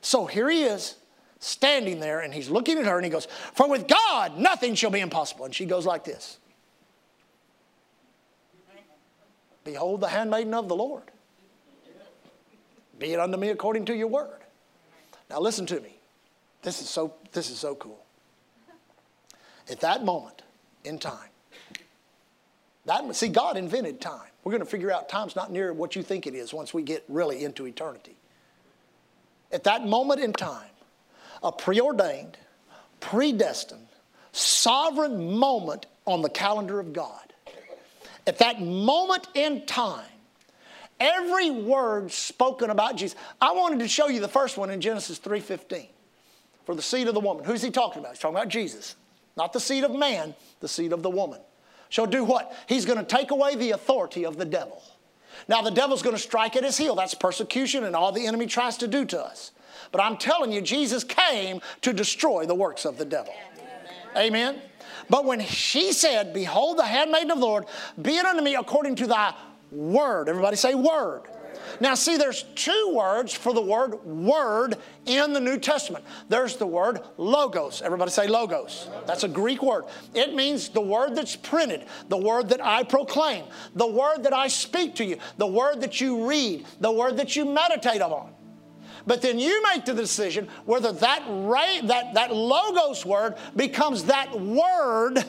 So here he is, standing there, and he's looking at her and he goes, For with God, nothing shall be impossible. And she goes like this Behold, the handmaiden of the Lord. Be it unto me according to your word. Now listen to me. This is so, this is so cool. At that moment in time, that, see, God invented time. We're going to figure out time's not near what you think it is once we get really into eternity. at that moment in time, a preordained, predestined, sovereign moment on the calendar of God. At that moment in time, every word spoken about Jesus. I wanted to show you the first one in Genesis 3:15. For the seed of the woman. Who's he talking about? He's talking about Jesus. Not the seed of man, the seed of the woman. Shall do what? He's going to take away the authority of the devil. Now, the devil's going to strike at his heel. That's persecution and all the enemy tries to do to us. But I'm telling you, Jesus came to destroy the works of the devil. Amen. But when she said, Behold, the handmaiden of the Lord, be it unto me according to thy word. Everybody say word. Now, see, there's two words for the word word in the New Testament. There's the word logos. Everybody say logos. That's a Greek word. It means the word that's printed, the word that I proclaim, the word that I speak to you, the word that you read, the word that you meditate upon. But then you make the decision whether that, that, that logos word becomes that word,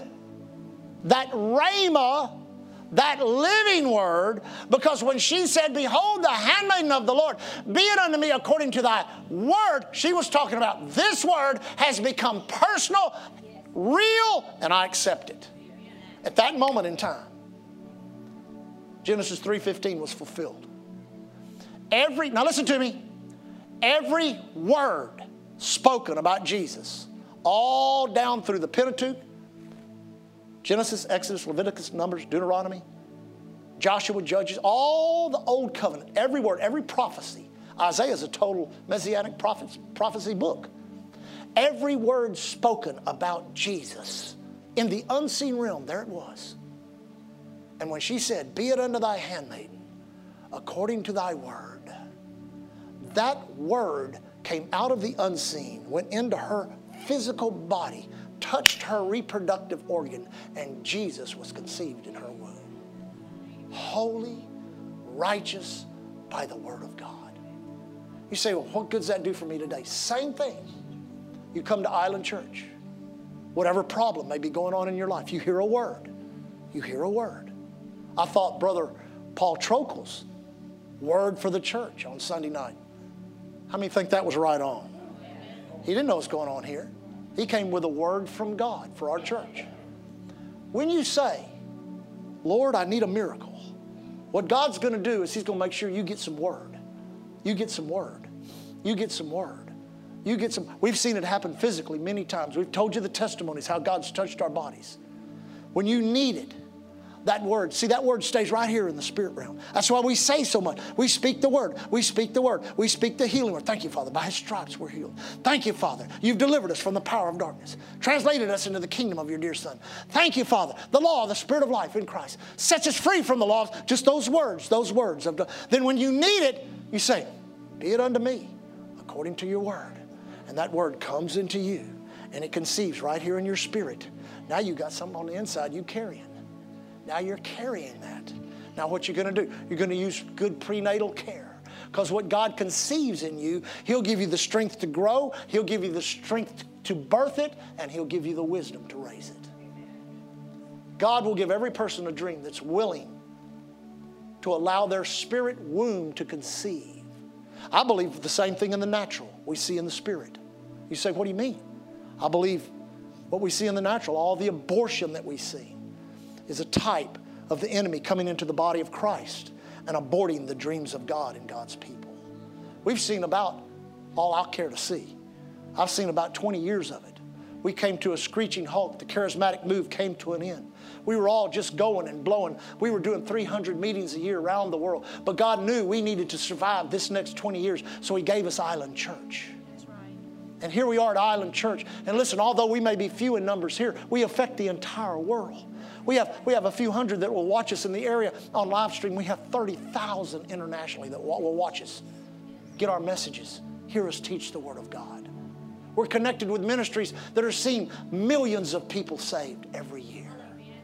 that rhema, that living word, because when she said, Behold, the handmaiden of the Lord, be it unto me according to thy word, she was talking about this word has become personal, real, and I accept it. At that moment in time, Genesis 3:15 was fulfilled. Every now listen to me. Every word spoken about Jesus, all down through the Pentateuch, Genesis, Exodus, Leviticus, Numbers, Deuteronomy, Joshua, Judges, all the Old Covenant, every word, every prophecy. Isaiah is a total messianic prophecy book. Every word spoken about Jesus in the unseen realm, there it was. And when she said, Be it unto thy handmaiden, according to thy word, that word came out of the unseen, went into her physical body, touched her reproductive organ, and Jesus was conceived in her womb. Holy, righteous by the word of God. You say, well, what good does that do for me today? Same thing. You come to Island Church. Whatever problem may be going on in your life, you hear a word. You hear a word. I thought Brother Paul Trokel's word for the church on Sunday night how many think that was right on? He didn't know what's going on here. He came with a word from God for our church. When you say, Lord, I need a miracle, what God's going to do is He's going to make sure you get some word. You get some word. You get some word. You get some. We've seen it happen physically many times. We've told you the testimonies, how God's touched our bodies. When you need it, that word. See, that word stays right here in the spirit realm. That's why we say so much. We speak the word. We speak the word. We speak the healing word. Thank you, Father. By his stripes we're healed. Thank you, Father. You've delivered us from the power of darkness, translated us into the kingdom of your dear Son. Thank you, Father. The law, the spirit of life in Christ sets us free from the laws. Just those words, those words. Of then when you need it, you say, Be it unto me according to your word. And that word comes into you and it conceives right here in your spirit. Now you got something on the inside you carrying. Now you're carrying that. Now, what you're going to do? You're going to use good prenatal care. Because what God conceives in you, He'll give you the strength to grow, He'll give you the strength to birth it, and He'll give you the wisdom to raise it. God will give every person a dream that's willing to allow their spirit womb to conceive. I believe the same thing in the natural we see in the spirit. You say, What do you mean? I believe what we see in the natural, all the abortion that we see is a type of the enemy coming into the body of Christ and aborting the dreams of God and God's people. We've seen about all I care to see. I've seen about 20 years of it. We came to a screeching halt. The charismatic move came to an end. We were all just going and blowing. We were doing 300 meetings a year around the world. But God knew we needed to survive this next 20 years, so He gave us Island Church. And here we are at Island Church. And listen, although we may be few in numbers here, we affect the entire world. We have, we have a few hundred that will watch us in the area on live stream. We have 30,000 internationally that will watch us, get our messages, hear us teach the Word of God. We're connected with ministries that are seeing millions of people saved every year.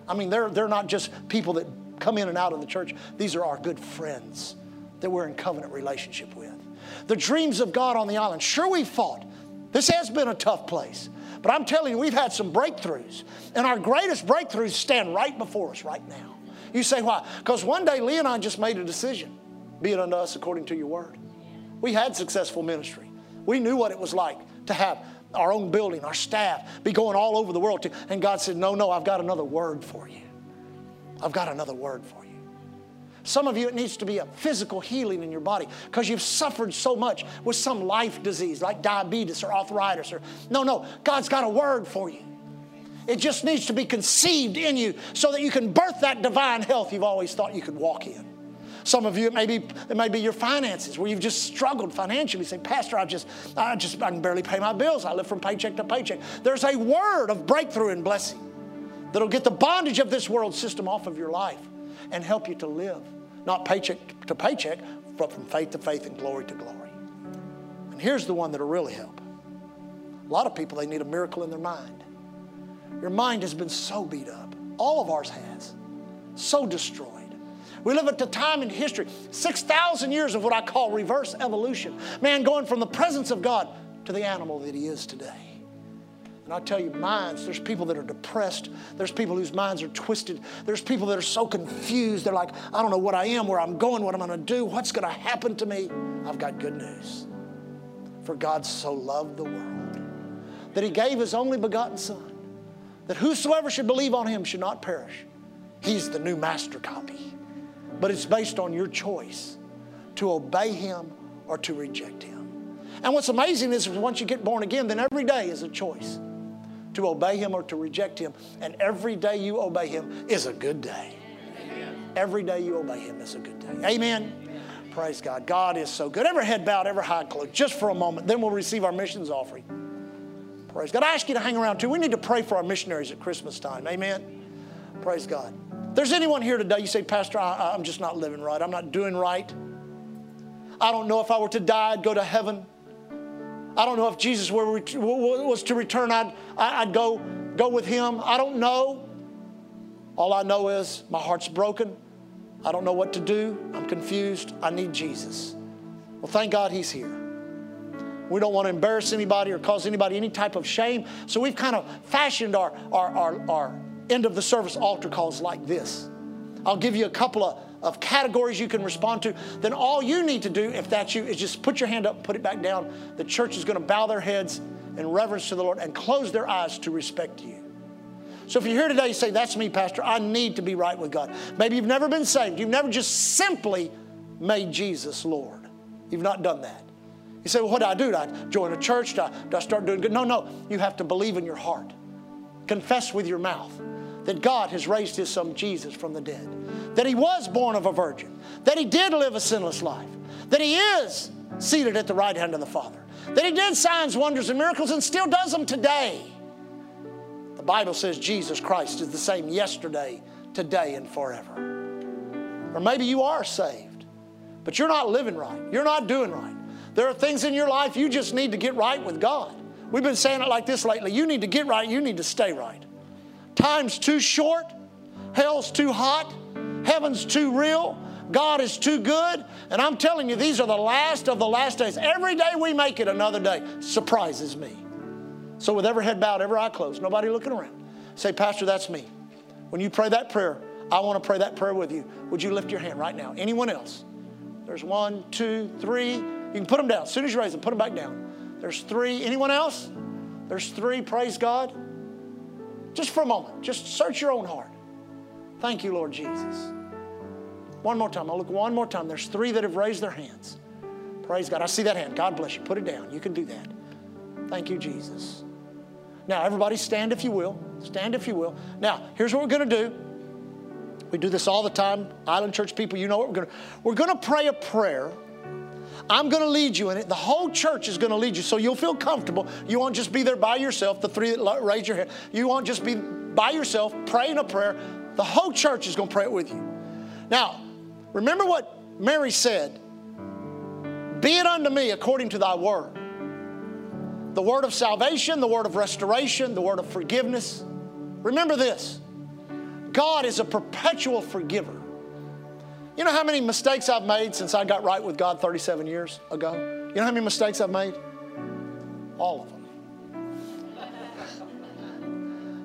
I mean, they're, they're not just people that come in and out of the church, these are our good friends that we're in covenant relationship with. The dreams of God on the island. Sure, we fought. This has been a tough place. But I'm telling you, we've had some breakthroughs. And our greatest breakthroughs stand right before us right now. You say, why? Because one day Leon and I just made a decision be it unto us according to your word. We had successful ministry. We knew what it was like to have our own building, our staff, be going all over the world. To, and God said, No, no, I've got another word for you. I've got another word for you. Some of you, it needs to be a physical healing in your body because you've suffered so much with some life disease like diabetes or arthritis. Or no, no, God's got a word for you. It just needs to be conceived in you so that you can birth that divine health you've always thought you could walk in. Some of you, it may be, it may be your finances where you've just struggled financially. You say, Pastor, I just, I just, I can barely pay my bills. I live from paycheck to paycheck. There's a word of breakthrough and blessing that'll get the bondage of this world system off of your life and help you to live, not paycheck to paycheck, but from faith to faith and glory to glory. And here's the one that'll really help. A lot of people, they need a miracle in their mind. Your mind has been so beat up. All of ours has. So destroyed. We live at a time in history, 6,000 years of what I call reverse evolution. Man going from the presence of God to the animal that he is today. And I tell you, minds, there's people that are depressed. There's people whose minds are twisted. There's people that are so confused. They're like, I don't know what I am, where I'm going, what I'm going to do, what's going to happen to me. I've got good news. For God so loved the world that he gave his only begotten Son, that whosoever should believe on him should not perish. He's the new master copy. But it's based on your choice to obey him or to reject him. And what's amazing is once you get born again, then every day is a choice to obey him or to reject him. And every day you obey him is a good day. Every day you obey him is a good day. Amen. Praise God. God is so good. Every head bowed, every high closed, just for a moment. Then we'll receive our missions offering. Praise God. I ask you to hang around too. We need to pray for our missionaries at Christmas time. Amen. Praise God. If there's anyone here today, you say, Pastor, I, I'm just not living right. I'm not doing right. I don't know if I were to die, I'd go to heaven. I don't know if Jesus were, was to return, I'd, I'd go, go with him. I don't know. All I know is my heart's broken. I don't know what to do. I'm confused. I need Jesus. Well, thank God he's here. We don't want to embarrass anybody or cause anybody any type of shame. So we've kind of fashioned our, our, our, our end of the service altar calls like this. I'll give you a couple of, of categories you can respond to. Then all you need to do, if that's you, is just put your hand up, put it back down. The church is going to bow their heads in reverence to the Lord and close their eyes to respect you. So if you're here today, you say, That's me, Pastor. I need to be right with God. Maybe you've never been saved. You've never just simply made Jesus Lord. You've not done that. You say, Well, what do I do? Do I join a church? Do I, do I start doing good? No, no. You have to believe in your heart, confess with your mouth that God has raised his son Jesus from the dead, that he was born of a virgin, that he did live a sinless life, that he is seated at the right hand of the Father, that he did signs, wonders, and miracles and still does them today. The Bible says Jesus Christ is the same yesterday, today, and forever. Or maybe you are saved, but you're not living right. You're not doing right. There are things in your life you just need to get right with God. We've been saying it like this lately. You need to get right, you need to stay right. Time's too short, hell's too hot, heaven's too real, God is too good. And I'm telling you, these are the last of the last days. Every day we make it another day surprises me. So, with every head bowed, every eye closed, nobody looking around, say, Pastor, that's me. When you pray that prayer, I want to pray that prayer with you. Would you lift your hand right now? Anyone else? There's one, two, three. You can put them down. As soon as you raise them, put them back down. There's three. Anyone else? There's three. Praise God. Just for a moment, just search your own heart. Thank you, Lord Jesus. One more time. I'll look one more time. There's three that have raised their hands. Praise God. I see that hand. God bless you. Put it down. You can do that. Thank you, Jesus. Now, everybody stand if you will. Stand if you will. Now, here's what we're going to do. We do this all the time. Island Church people, you know what we're going to We're going to pray a prayer I'm going to lead you in it. The whole church is going to lead you so you'll feel comfortable. You won't just be there by yourself, the three that raise your hand. You won't just be by yourself praying a prayer. The whole church is going to pray it with you. Now, remember what Mary said Be it unto me according to thy word. The word of salvation, the word of restoration, the word of forgiveness. Remember this God is a perpetual forgiver. You know how many mistakes I've made since I got right with God 37 years ago? You know how many mistakes I've made? All of them.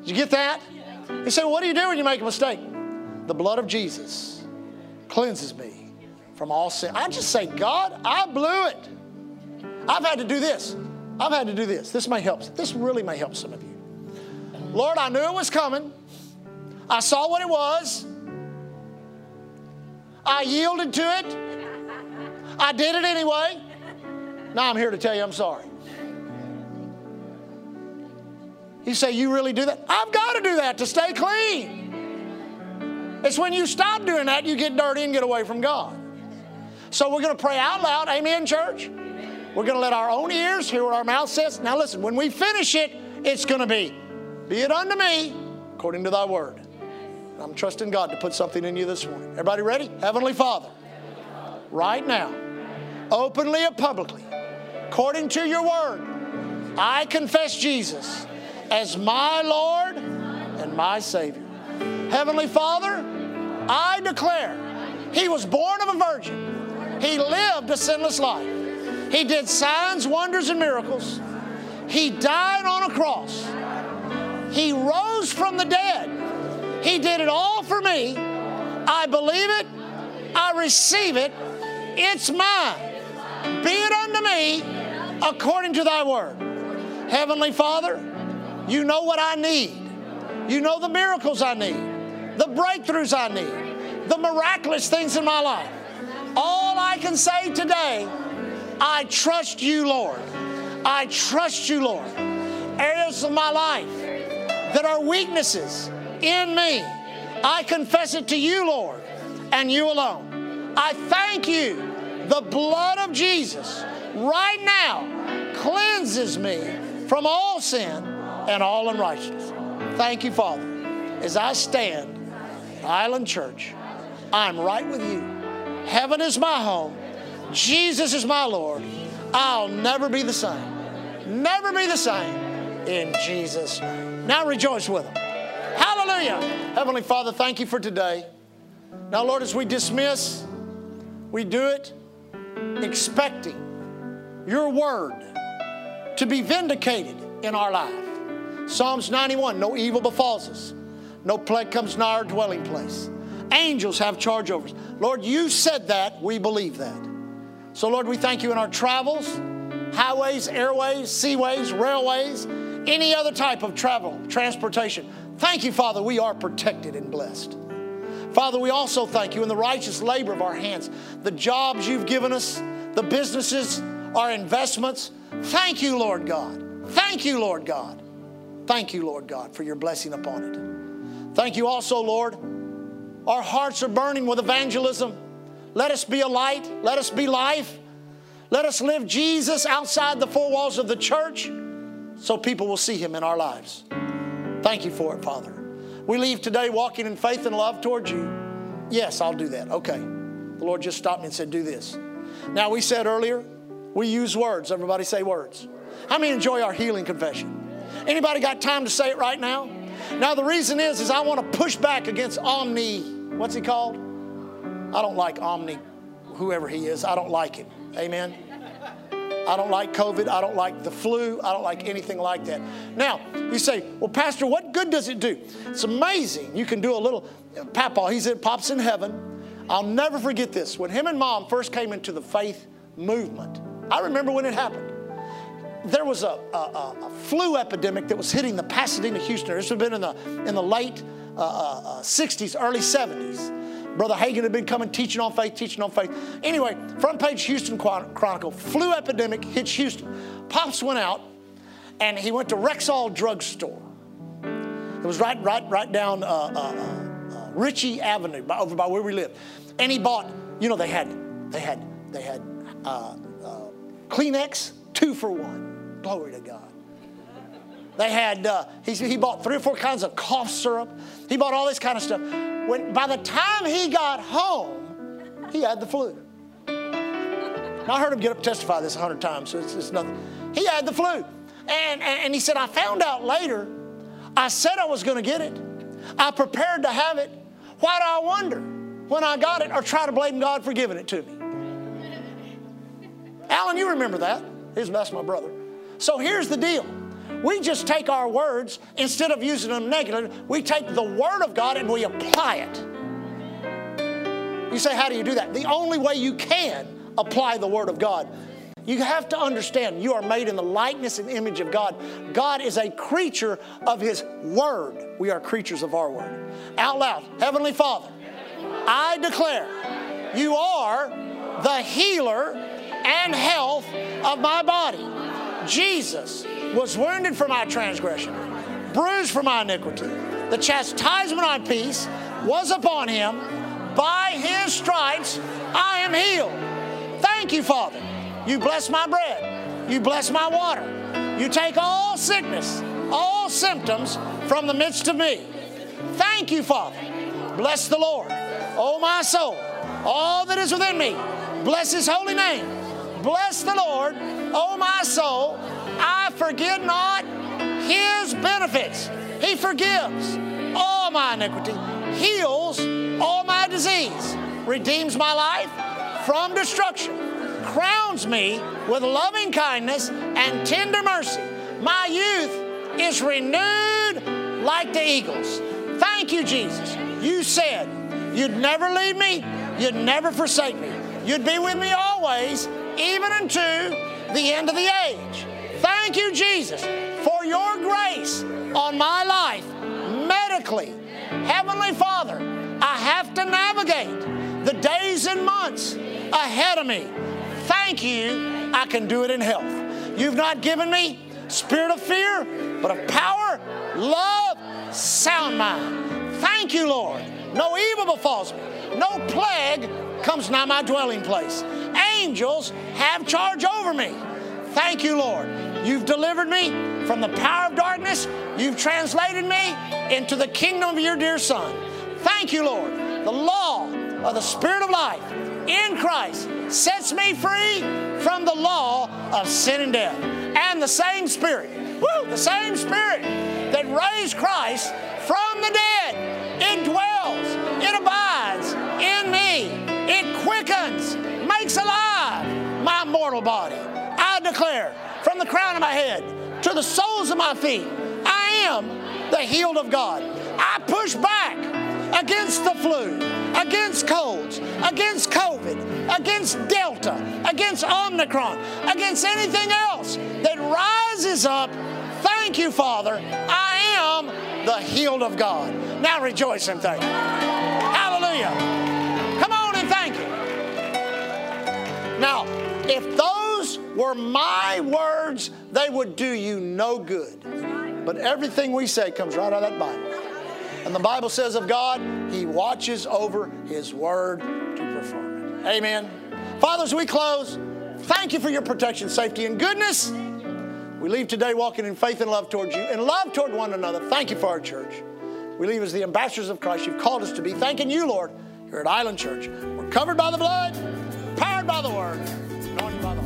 Did you get that? You say, well, what do you do when you make a mistake? The blood of Jesus cleanses me from all sin. I just say, God, I blew it. I've had to do this. I've had to do this. This may help. This really may help some of you. Lord, I knew it was coming. I saw what it was. I yielded to it. I did it anyway. Now I'm here to tell you I'm sorry. You say, You really do that? I've got to do that to stay clean. It's when you stop doing that, you get dirty and get away from God. So we're going to pray out loud. Amen, church? We're going to let our own ears hear what our mouth says. Now listen, when we finish it, it's going to be, Be it unto me according to thy word. I'm trusting God to put something in you this morning. Everybody ready? Heavenly Father, right now, openly and publicly, according to your word, I confess Jesus as my Lord and my Savior. Heavenly Father, I declare He was born of a virgin, He lived a sinless life, He did signs, wonders, and miracles, He died on a cross, He rose from the dead. He did it all for me. I believe it. I receive it. It's mine. Be it unto me according to thy word. Heavenly Father, you know what I need. You know the miracles I need, the breakthroughs I need, the miraculous things in my life. All I can say today, I trust you, Lord. I trust you, Lord. Areas of my life that are weaknesses in me, I confess it to you, Lord, and you alone. I thank you. The blood of Jesus right now cleanses me from all sin and all unrighteousness. Thank you, Father. As I stand, Island Church, I'm right with you. Heaven is my home. Jesus is my Lord. I'll never be the same. Never be the same in Jesus' name. Now rejoice with them. Hallelujah. Heavenly Father, thank you for today. Now, Lord, as we dismiss, we do it expecting your word to be vindicated in our life. Psalms 91 No evil befalls us, no plague comes nigh our dwelling place. Angels have charge over us. Lord, you said that, we believe that. So, Lord, we thank you in our travels, highways, airways, seaways, railways, any other type of travel, transportation. Thank you, Father, we are protected and blessed. Father, we also thank you in the righteous labor of our hands, the jobs you've given us, the businesses, our investments. Thank you, Lord God. Thank you, Lord God. Thank you, Lord God, for your blessing upon it. Thank you also, Lord. Our hearts are burning with evangelism. Let us be a light. Let us be life. Let us live Jesus outside the four walls of the church so people will see him in our lives. Thank you for it, Father. We leave today walking in faith and love towards you. Yes, I'll do that. Okay. The Lord just stopped me and said, Do this. Now, we said earlier, we use words. Everybody say words. How many enjoy our healing confession? Anybody got time to say it right now? Now, the reason is, is I want to push back against Omni, what's he called? I don't like Omni, whoever he is. I don't like him. Amen. I don't like COVID. I don't like the flu. I don't like anything like that. Now, you say, well, Pastor, what good does it do? It's amazing. You can do a little, Papa, he's in, Pop's in heaven. I'll never forget this. When him and mom first came into the faith movement, I remember when it happened. There was a, a, a flu epidemic that was hitting the Pasadena, Houston. This would have been in the, in the late uh, uh, 60s, early 70s. Brother Hagin had been coming teaching on faith, teaching on faith. Anyway, front page Houston Chronicle, flu epidemic hits Houston. Pops went out and he went to Rexall Drugstore. It was right, right, right down uh, uh, uh, Ritchie Avenue, by, over by where we live. And he bought, you know, they had, they had, they had uh, uh, Kleenex, two for one. Glory to God. They had, uh, he, he bought three or four kinds of cough syrup. He bought all this kind of stuff. When, by the time he got home, he had the flu. Now, I heard him get up and testify this a hundred times, so it's, it's, nothing. He had the flu. And, and, and he said, I found out later, I said I was going to get it. I prepared to have it. Why do I wonder when I got it or try to blame God for giving it to me? Alan, you remember that. His, that's my brother. So here's the deal. We just take our words, instead of using them negative, we take the Word of God and we apply it. You say, How do you do that? The only way you can apply the Word of God You have to understand you are made in the likeness and image of God. God is a creature of His Word. We are creatures of our Word. Out loud, Heavenly Father, I declare you are the healer and health of my body. Jesus was wounded for my transgression, bruised for my iniquity. The chastisement of peace was upon him. By his stripes I am healed. Thank you, Father. You bless my bread. You bless my water. You take all sickness, all symptoms from the midst of me. Thank you, Father. Bless the Lord. Oh, my soul, all that is within me, bless his holy name. Bless the Lord, oh, my soul. I forget not his benefits. He forgives all my iniquity, heals all my disease, redeems my life from destruction crowns me with loving kindness and tender mercy. My youth is renewed like the eagles. Thank you, Jesus. You said you'd never leave me, you'd never forsake me. You'd be with me always, even unto the end of the age. Thank you, Jesus, for your grace on my life medically. Heavenly Father, I have to navigate the days and months ahead of me. Thank you, I can do it in health. You've not given me spirit of fear, but of power, love, sound mind. Thank you, Lord. No evil befalls me. No plague comes nigh my dwelling place. Angels have charge over me. Thank you, Lord. You've delivered me from the power of darkness. You've translated me into the kingdom of your dear Son. Thank you, Lord. The law of the Spirit of life in Christ sets me free from the law of sin and death. And the same Spirit, woo, the same Spirit that raised Christ from the dead, it dwells, it abides in me, it quickens, makes alive my mortal body. Declare from the crown of my head to the soles of my feet, I am the healed of God. I push back against the flu, against colds, against COVID, against Delta, against Omicron, against anything else that rises up. Thank you, Father. I am the healed of God. Now rejoice and thank you. Hallelujah. Come on and thank you. Now, if those were my words, they would do you no good. But everything we say comes right out of that Bible. And the Bible says of God, He watches over His word to perform it. Amen. Fathers, we close. Thank you for your protection, safety, and goodness. We leave today walking in faith and love towards you and love toward one another. Thank you for our church. We leave as the ambassadors of Christ you've called us to be. Thanking you, Lord, here at Island Church. We're covered by the blood, powered by the word, anointed by the